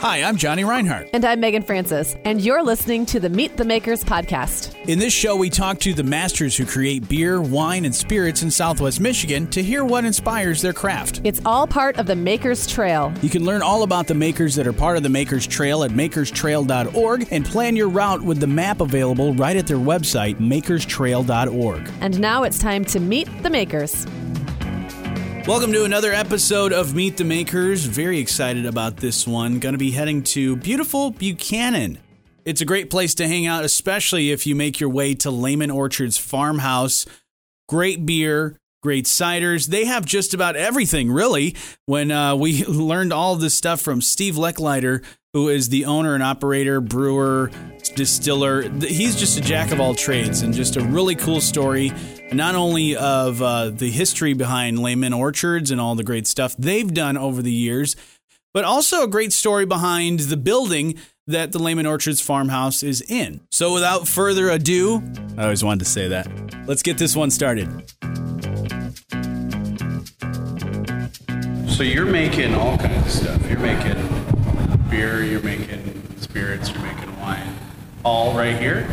Hi, I'm Johnny Reinhardt. And I'm Megan Francis, and you're listening to the Meet the Makers podcast. In this show, we talk to the masters who create beer, wine, and spirits in Southwest Michigan to hear what inspires their craft. It's all part of the Makers Trail. You can learn all about the makers that are part of the Makers Trail at makerstrail.org and plan your route with the map available right at their website, makerstrail.org. And now it's time to meet the makers. Welcome to another episode of Meet the Makers. Very excited about this one. Going to be heading to beautiful Buchanan. It's a great place to hang out, especially if you make your way to Lehman Orchard's farmhouse. Great beer, great ciders. They have just about everything, really. When uh, we learned all this stuff from Steve Lecklider, who is the owner and operator, brewer, distiller, he's just a jack of all trades and just a really cool story not only of uh, the history behind Lehman Orchards and all the great stuff they've done over the years, but also a great story behind the building that the Lehman Orchards farmhouse is in. So without further ado, I always wanted to say that. Let's get this one started. So you're making all kinds of stuff. You're making beer, you're making spirits, you're making wine, all right here?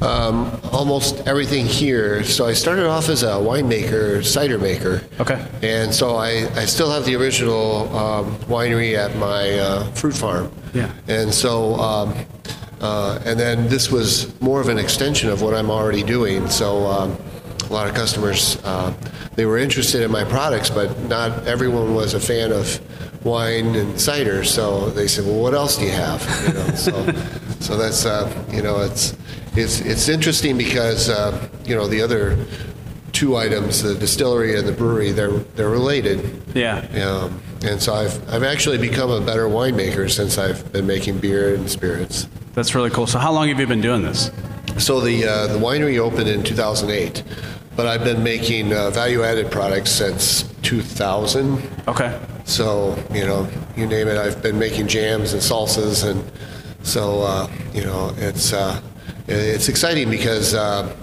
um, almost everything here. So I started off as a winemaker, cider maker. Okay. And so I, I still have the original um, winery at my uh, fruit farm. Yeah. And so, um, uh, and then this was more of an extension of what I'm already doing. So um, a lot of customers, uh, they were interested in my products, but not everyone was a fan of wine and cider. So they said, well, what else do you have? You know, so, so that's, uh, you know, it's, it's it's interesting because uh, you know the other two items, the distillery and the brewery, they're they're related. Yeah. Um, and so I've I've actually become a better winemaker since I've been making beer and spirits. That's really cool. So how long have you been doing this? So the uh, the winery opened in 2008, but I've been making uh, value added products since 2000. Okay. So you know, you name it, I've been making jams and salsas, and so uh, you know, it's uh, it's exciting because uh,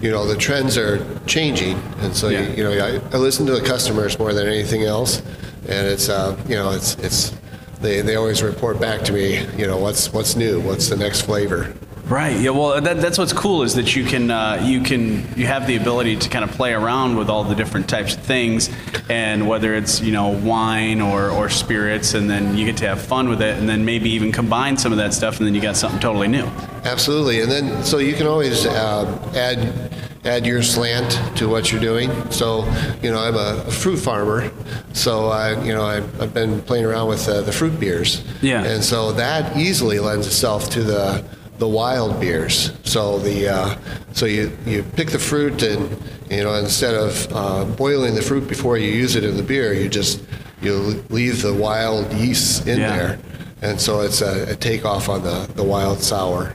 you know the trends are changing, and so yeah. you, you, know I, I, listen to the customers more than anything else, and it's uh, you know it's it's they, they always report back to me you know what's what's new, what's the next flavor. Right. Yeah. Well, that, that's what's cool is that you can uh, you can you have the ability to kind of play around with all the different types of things, and whether it's you know wine or or spirits, and then you get to have fun with it, and then maybe even combine some of that stuff, and then you got something totally new. Absolutely. And then so you can always uh, add add your slant to what you're doing. So, you know, I'm a, fruit farmer, so I, you know, I've, I've been playing around with uh, the fruit beers. Yeah. And so that easily lends itself to the the wild beers. So the uh, so you, you pick the fruit and you know instead of uh, boiling the fruit before you use it in the beer, you just you leave the wild yeast in yeah. there, and so it's a, a takeoff on the, the wild sour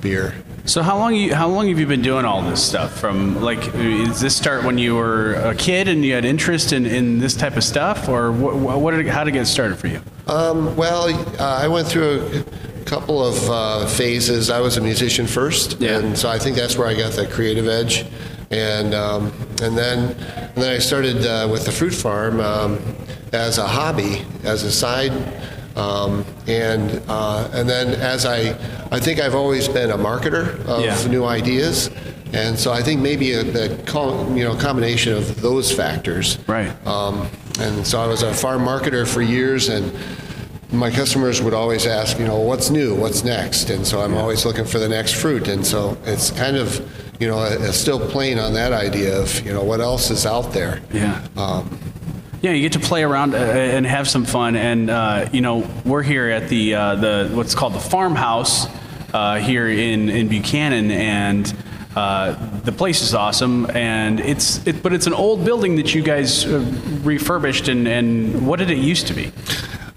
beer. So how long you how long have you been doing all this stuff? From like, does this start when you were a kid and you had interest in, in this type of stuff, or what, what did, how did it get started for you? Um, well, uh, I went through couple of uh, phases. I was a musician first, yeah. and so I think that's where I got the creative edge. And um, and then and then I started uh, with the fruit farm um, as a hobby, as a side. Um, and uh, and then as I I think I've always been a marketer of yeah. new ideas, and so I think maybe a, the you know combination of those factors. Right. Um, and so I was a farm marketer for years, and my customers would always ask, you know, what's new, what's next, and so I'm yeah. always looking for the next fruit, and so it's kind of, you know, still playing on that idea of, you know, what else is out there. Yeah. Um, yeah, you get to play around uh, and have some fun, and uh, you know, we're here at the uh, the what's called the farmhouse uh, here in in Buchanan, and. Uh, the place is awesome, and it's it, but it's an old building that you guys uh, refurbished. And, and what did it used to be?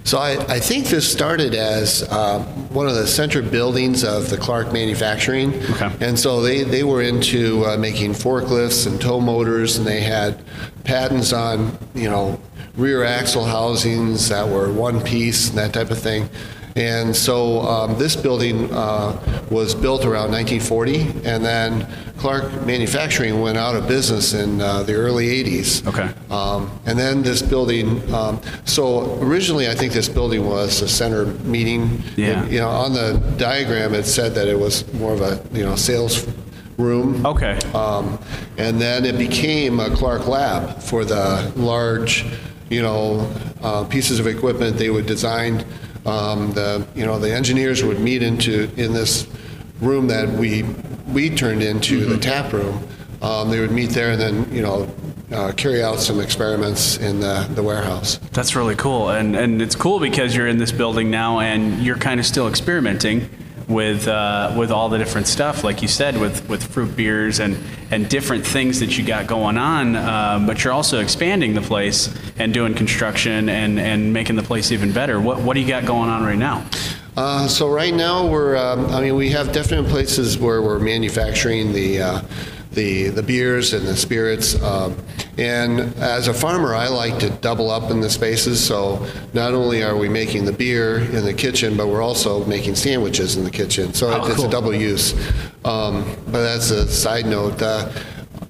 So I, I, think this started as uh, one of the center buildings of the Clark Manufacturing. Okay. And so they, they were into uh, making forklifts and tow motors, and they had patents on, you know, rear axle housings that were one piece and that type of thing. And so um, this building uh, was built around 1940, and then Clark Manufacturing went out of business in uh, the early 80s. Okay. Um, and then this building, um, so originally I think this building was a center meeting. Yeah. You know, on the diagram it said that it was more of a you know sales room. Okay. Um, and then it became a Clark Lab for the large, you know, uh, pieces of equipment they would design. Um, the you know the engineers would meet into in this room that we we turned into the tap room. Um, they would meet there and then you know uh, carry out some experiments in the, the warehouse. That's really cool, and and it's cool because you're in this building now, and you're kind of still experimenting with uh, with all the different stuff, like you said, with with fruit beers and and different things that you got going on. Uh, but you're also expanding the place and doing construction and and making the place even better. What what do you got going on right now? Uh, so right now we're, um, I mean, we have definite places where we're manufacturing the uh, the the beers and the spirits. Um, and as a farmer, I like to double up in the spaces. So not only are we making the beer in the kitchen, but we're also making sandwiches in the kitchen. So Oh, it's cool. a double use. Um, but that's a side note. Uh,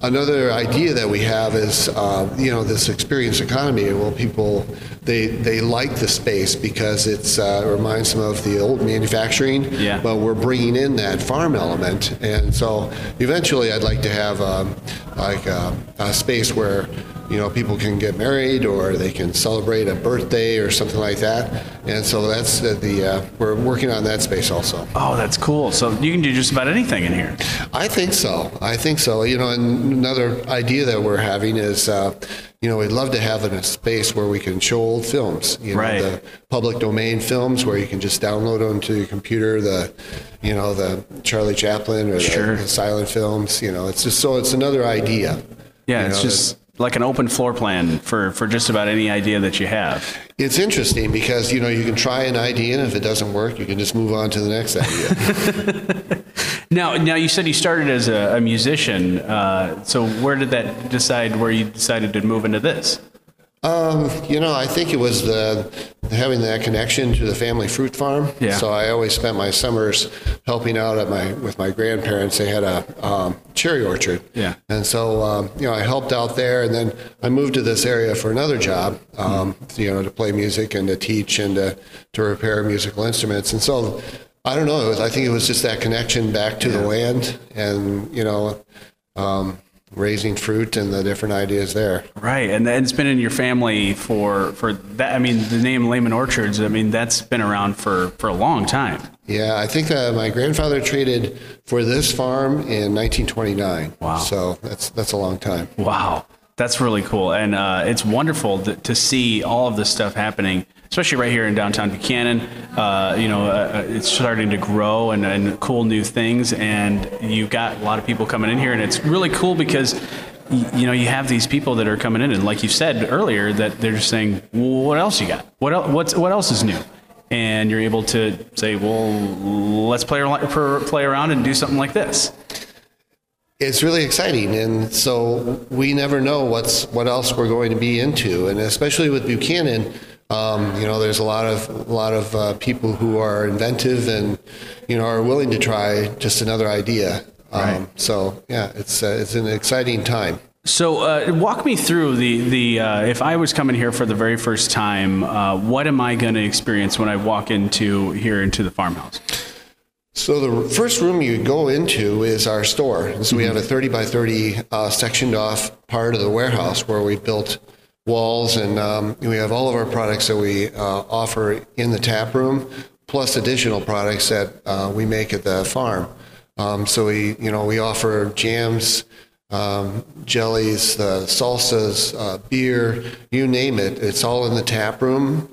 Another idea that we have is, uh, you know, this experience economy. Well, people they they like the space because it's uh, reminds them of the old manufacturing. Yeah. But we're bringing in that farm element, and so eventually, I'd like to have um, like a, a space where you know people can get married or they can celebrate a birthday or something like that. And so that's the, the uh, we're working on that space also. Oh, that's cool. So you can do just about anything in here. I think so. I think so. You know, and another idea that we're having is, uh, you know, we'd love to have a space where we can show old films. You know, Right. the public domain films where you can just download them to your computer. The, you know, the Charlie Chaplin or the, Sure. the silent films. You know, it's just so it's another idea. Yeah, You it's know, just like an open floor plan for for just about any idea that you have. It's interesting because you know you can try an idea and if it doesn't work, you can just move on to the next idea. Now, now you said you started as a, a musician. Uh, so where did that decide? Where you decided to move into this? Um, you know, I think it was the having that connection to the family fruit farm. Yeah. So I always spent my summers helping out at my with my grandparents. They had a um, cherry orchard. Yeah. And so um, you know, I helped out there, and then I moved to this area for another job. Um, You know, to play music and to teach and to to repair musical instruments. And so I don't know. It was, I think it was just that connection back to the land, and you know. Um, raising fruit and the different ideas there. Right, and it's been in your family for for that. I mean, the name Lehman Orchards. I mean, that's been around for for a long time. Yeah, I think uh, my grandfather traded for this farm in 1929. Wow. So that's that's a long time. Wow, that's really cool, and uh, it's wonderful to, to see all of this stuff happening, especially right here in downtown Buchanan. Uh, you know, uh, it's starting to grow and, and cool new things, and you've got a lot of people coming in here, and it's really cool because. You know, you have these people that are coming in, and like you said earlier, that they're just saying, well, "What else you got? What else? What's what else is new?" And you're able to say, "Well, let's play play around and do something like this." It's really exciting, and so we never know what's what else we're going to be into, and especially with Buchanan. Um, you know, there's a lot of a lot of uh, people who are inventive and you know are willing to try just another idea. Um, Right. So yeah, it's uh, it's an exciting time. So, uh, walk me through the the. Uh, if I was coming here for the very first time, uh, what am I going to experience when I walk into here into the farmhouse? So the first room you go into is our store. And so we have a 30 by 30 uh, sectioned off part of the warehouse where we built walls, and um, we have all of our products that we uh, offer in the tap room, plus additional products that uh, we make at the farm. Um, so we, you know, we offer jams, um, jellies, salsas, uh, beer, you name it. It's all in the tap room.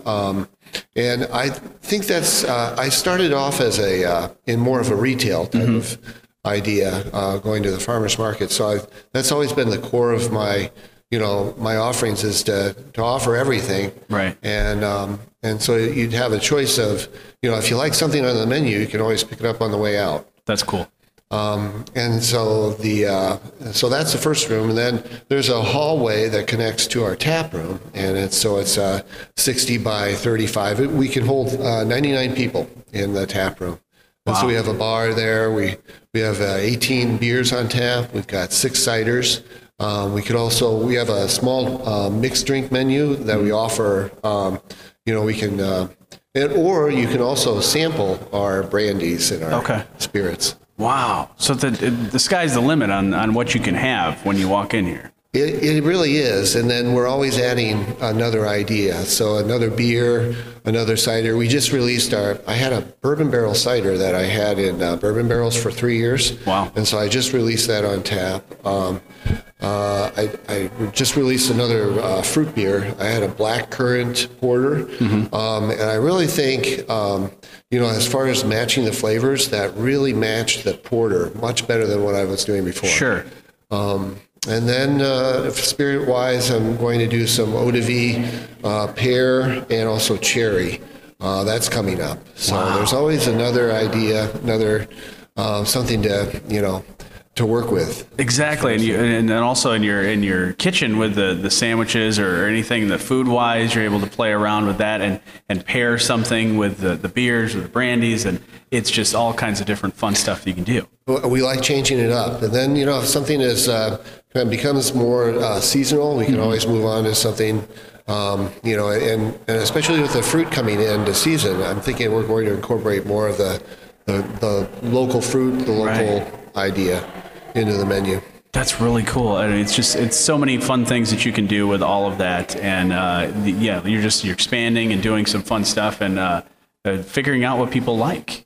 And I think that's, uh, I started off as a, uh, in more of a retail type of idea, uh, going to the farmer's market. So I've, that's always been the core of my, you know, my offerings is to, to offer everything. Right. And, um, and so you'd have a choice of, you know, if you like something on the menu, you can always pick it up on the way out. That's cool. Um, and so the uh, so that's the first room, and then there's a hallway that connects to our tap room, and it's so it's uh, 60 by 35. It- We can hold uh, 99 people in the tap room. And so we have a bar there. We we have uh, 18 beers on tap. We've got six ciders. Um, we could also we have a small uh, mixed drink menu that we offer. Um, you know, we can uh, and, or you can also sample our brandies and our Okay. spirits. Wow. So the the sky's the limit on on what you can have when you walk in here. It, it really is. And then we're always adding another idea. So another beer, another cider. We just released our, I had a bourbon barrel cider that I had in uh, bourbon barrels for three years. Wow. And so I just released that on tap. Um, uh, I, I just released another uh, fruit beer. I had a black currant porter. Um, and I really think, um, you know, as far as matching the flavors, that really matched the porter much better than what I was doing before. Sure. Um, and then, uh, spirit wise, I'm going to do some eau de vie, uh, pear, and also cherry. Uh, that's coming up. So there's always another idea, another uh, something to you know to work with. Exactly, and you, and then also in your in your kitchen with the, the sandwiches or anything the food wise, you're able to play around with that and, and pair something with the, the beers or the brandies, and it's just all kinds of different fun stuff you can do. We like changing it up, and then you know if something is uh, kind of becomes more uh, seasonal, we can always move on to something. Um, you know, and, and especially with the fruit coming in into season, I'm thinking we're going to incorporate more of the the, the local fruit, the local idea into the menu. That's really cool. I mean, it's just it's so many fun things that you can do with all of that, and uh, the, yeah, you're just you're expanding and doing some fun stuff and uh, uh, figuring out what people like.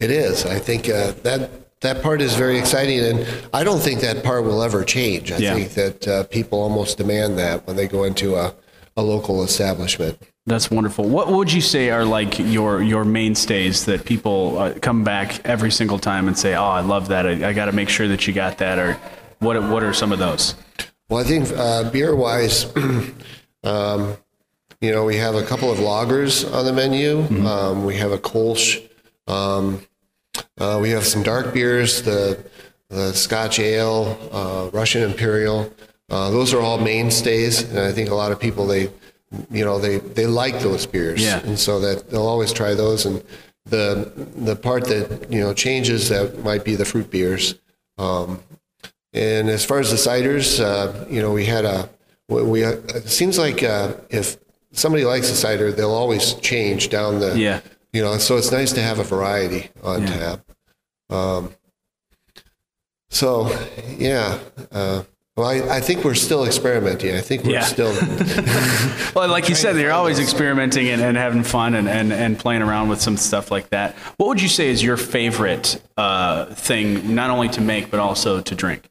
It is. I think uh, that that part is very exciting, and I don't think that part will ever change. I Yeah. think that uh, people almost demand that when they go into a, a local establishment. That's wonderful. What would you say are like your your mainstays that people uh, come back every single time and say, "Oh, I love that. I, I got to make sure that you got that." Or what what are some of those? Well, I think uh, beer wise, um, you know, we have a couple of lagers on the menu. Um, we have a Kolsch. Um, uh, we have some dark beers, the the Scotch Ale, uh, Russian Imperial. Uh, those are all mainstays, and I think a lot of people they, you know, they they like those beers, Yeah. and so that they'll always try those. And the the part that you know changes that might be the fruit beers. Um, and as far as the ciders, uh, you know, we had a, we, we it seems like uh, if somebody likes a cider, they'll always change down the, Yeah. you know, so it's nice to have a variety on tap. Um, so, yeah, uh, well, I, I think we're still experimenting. I think we're Yeah. still, Well, like you said, you're always experimenting and, and having fun and, and, and playing around with some stuff like that. What would you say is your favorite uh, thing, not only to make but also to drink?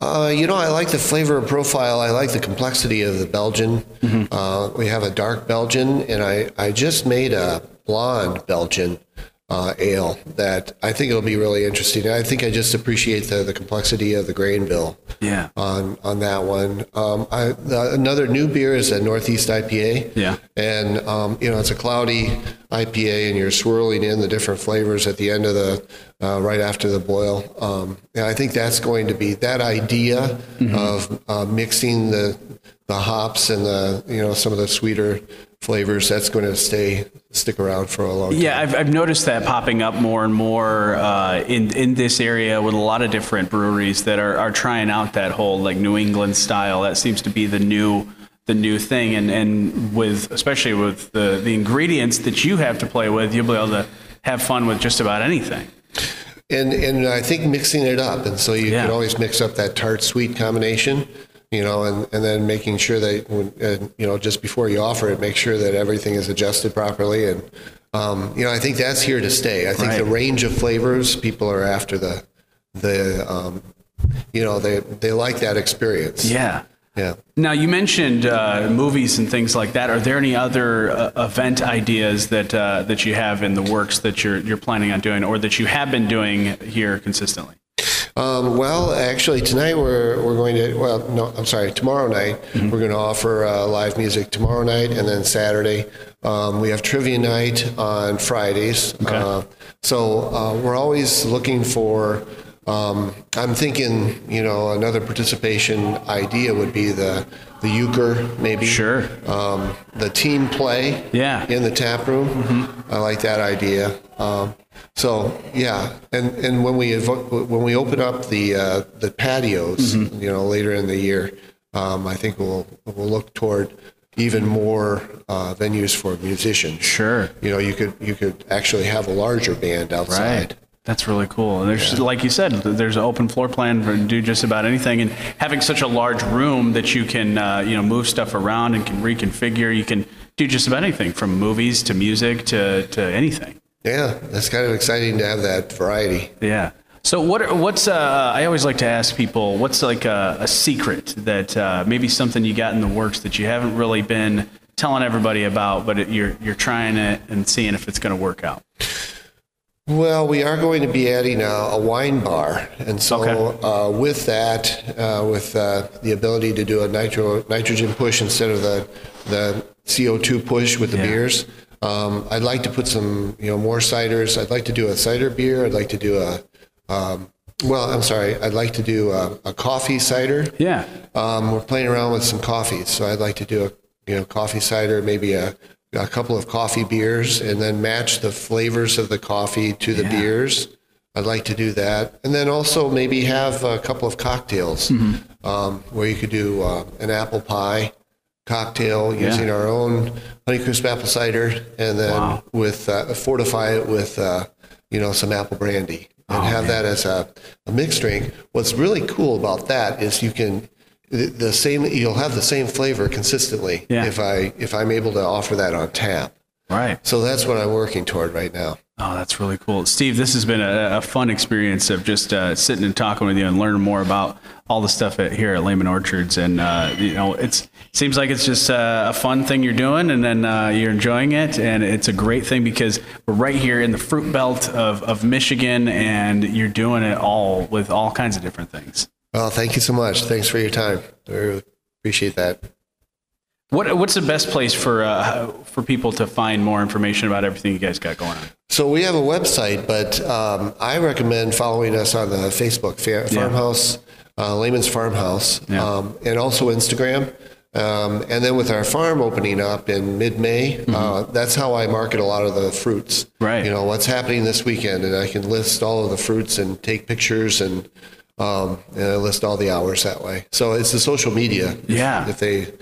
Uh, you know, I like the flavor profile. I like the complexity of the Belgian. Uh, we have a dark Belgian, and I, I just made a blonde Belgian uh, ale that I think it'll be really interesting. I think I just appreciate the, the complexity of the grain bill Yeah. on on that one. Um, I, the, another new beer is a Northeast IPA. Yeah. and um, you know it's a cloudy IPA, and you're swirling in the different flavors at the end of the uh, right after the boil. Um, and I think that's going to be that idea of uh, mixing the the hops and the you know some of the sweeter flavors. That's going to stay stick around for a long time. Yeah, I've, I've noticed that popping up more and more uh, in in this area with a lot of different breweries that are, are trying out that whole like New England style. That seems to be the new the new thing, and and with especially with the the ingredients that you have to play with, you'll be able to have fun with just about anything. And and I think mixing it up, and so you Yeah. can always mix up that tart sweet combination, you know, and, and then making sure that when, uh, you know just before you offer it, make sure that everything is adjusted properly, and um, you know I think that's here to stay. I think Right. the range of flavors people are after the the um, you know they they like that experience. Yeah. yeah. Now you mentioned uh, movies and things like that. Are there any other uh, event ideas that uh, that you have in the works that you're you're planning on doing, or that you have been doing here consistently? Um, well, actually, tonight we're we're going to. Well, no, I'm sorry. Tomorrow night we're going to offer uh, live music tomorrow night, and then Saturday um, we have trivia night on Fridays. Uh, So uh, we're always looking for. Um, I'm thinking, you know, another participation idea would be the the euchre, maybe. Sure. Um, the team play. Yeah. In the tap room. Mm-hmm. I like that idea. Um, so yeah, and and when we evo- when we open up the uh, the patios, Mm-hmm. you know, later in the year, um, I think we'll we'll look toward even more uh, venues for musicians. Sure. You know, you could you could actually have a larger band outside. Right. That's really cool. And there's, like you said, there's an open floor plan for do just about anything, and having such a large room that you can, uh, you know, move stuff around and can reconfigure. You can do just about anything from movies to music to, to anything. Yeah, that's kind of exciting to have that variety. Yeah. So what? What's? Uh, I always like to ask people, what's like a, a secret that uh, maybe something you got in the works that you haven't really been telling everybody about, but it, you're you're trying it and seeing if it's going to work out. Well, we are going to be adding a, a wine bar, and so Okay. uh, with that, uh, with uh, the ability to do a nitro nitrogen push instead of the the CO two push with the Yeah. beers, um, I'd like to put some you know more ciders. I'd like to do a cider beer. I'd like to do a um, well, I'm sorry. I'd like to do a, a coffee cider. Yeah. Um, we're playing around with some coffees, so I'd like to do a you know coffee cider, maybe a, a couple of coffee beers, and then match the flavors of the coffee to the Yeah. beers. I'd like to do that, and then also maybe have a couple of cocktails Mm-hmm. um, where you could do uh, an apple pie cocktail using our own Honeycrisp apple cider, and then Wow. with uh, fortify it with uh, you know some apple brandy, and Oh, have that as a, a mixed drink. What's really cool about that is you can the, the same you'll have the same flavor consistently Yeah. if I if I'm able to offer that on tap. Right. So that's what I'm working toward right now. Oh, that's really cool, Steve. This has been a, a fun experience of just uh, sitting and talking with you and learning more about all the stuff at, here at Lehman Orchards. And uh, you know, it seems like it's just uh, a fun thing you're doing, and then uh, you're enjoying it, and it's a great thing because we're right here in the fruit belt of, of Michigan, and you're doing it all with all kinds of different things. Well, thank you so much. Thanks for your time. I really appreciate that. What what's the best place for uh, for people to find more information about everything you guys got going on? So we have a website, but um, I recommend following us on the Facebook fa- Farmhouse, uh, Lehman's Farmhouse, Yeah. um, and also Instagram. Um, and then with our farm opening up in mid-May, uh, that's how I market a lot of the fruits. Mm-hmm. Right. You know what's happening this weekend, and I can list all of the fruits and take pictures and um, and I list all the hours that way. So it's the social media. Yeah. If they,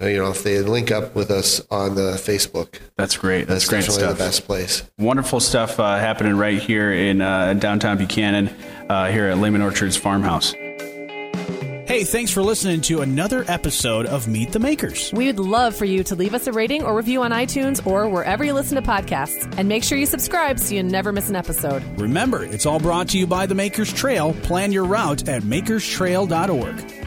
you know, if they link up with us on the Facebook, That's great. That's, that's great definitely stuff. the best place. Wonderful stuff uh, happening right here in uh, downtown Buchanan, uh, here at Lehman Orchards Farmhouse. Hey, thanks for listening to another episode of Meet the Makers. We would love for you to leave us a rating or review on iTunes or wherever you listen to podcasts. And make sure you subscribe so you never miss an episode. Remember, it's all brought to you by the Makers Trail. Plan your route at makerstrail.org.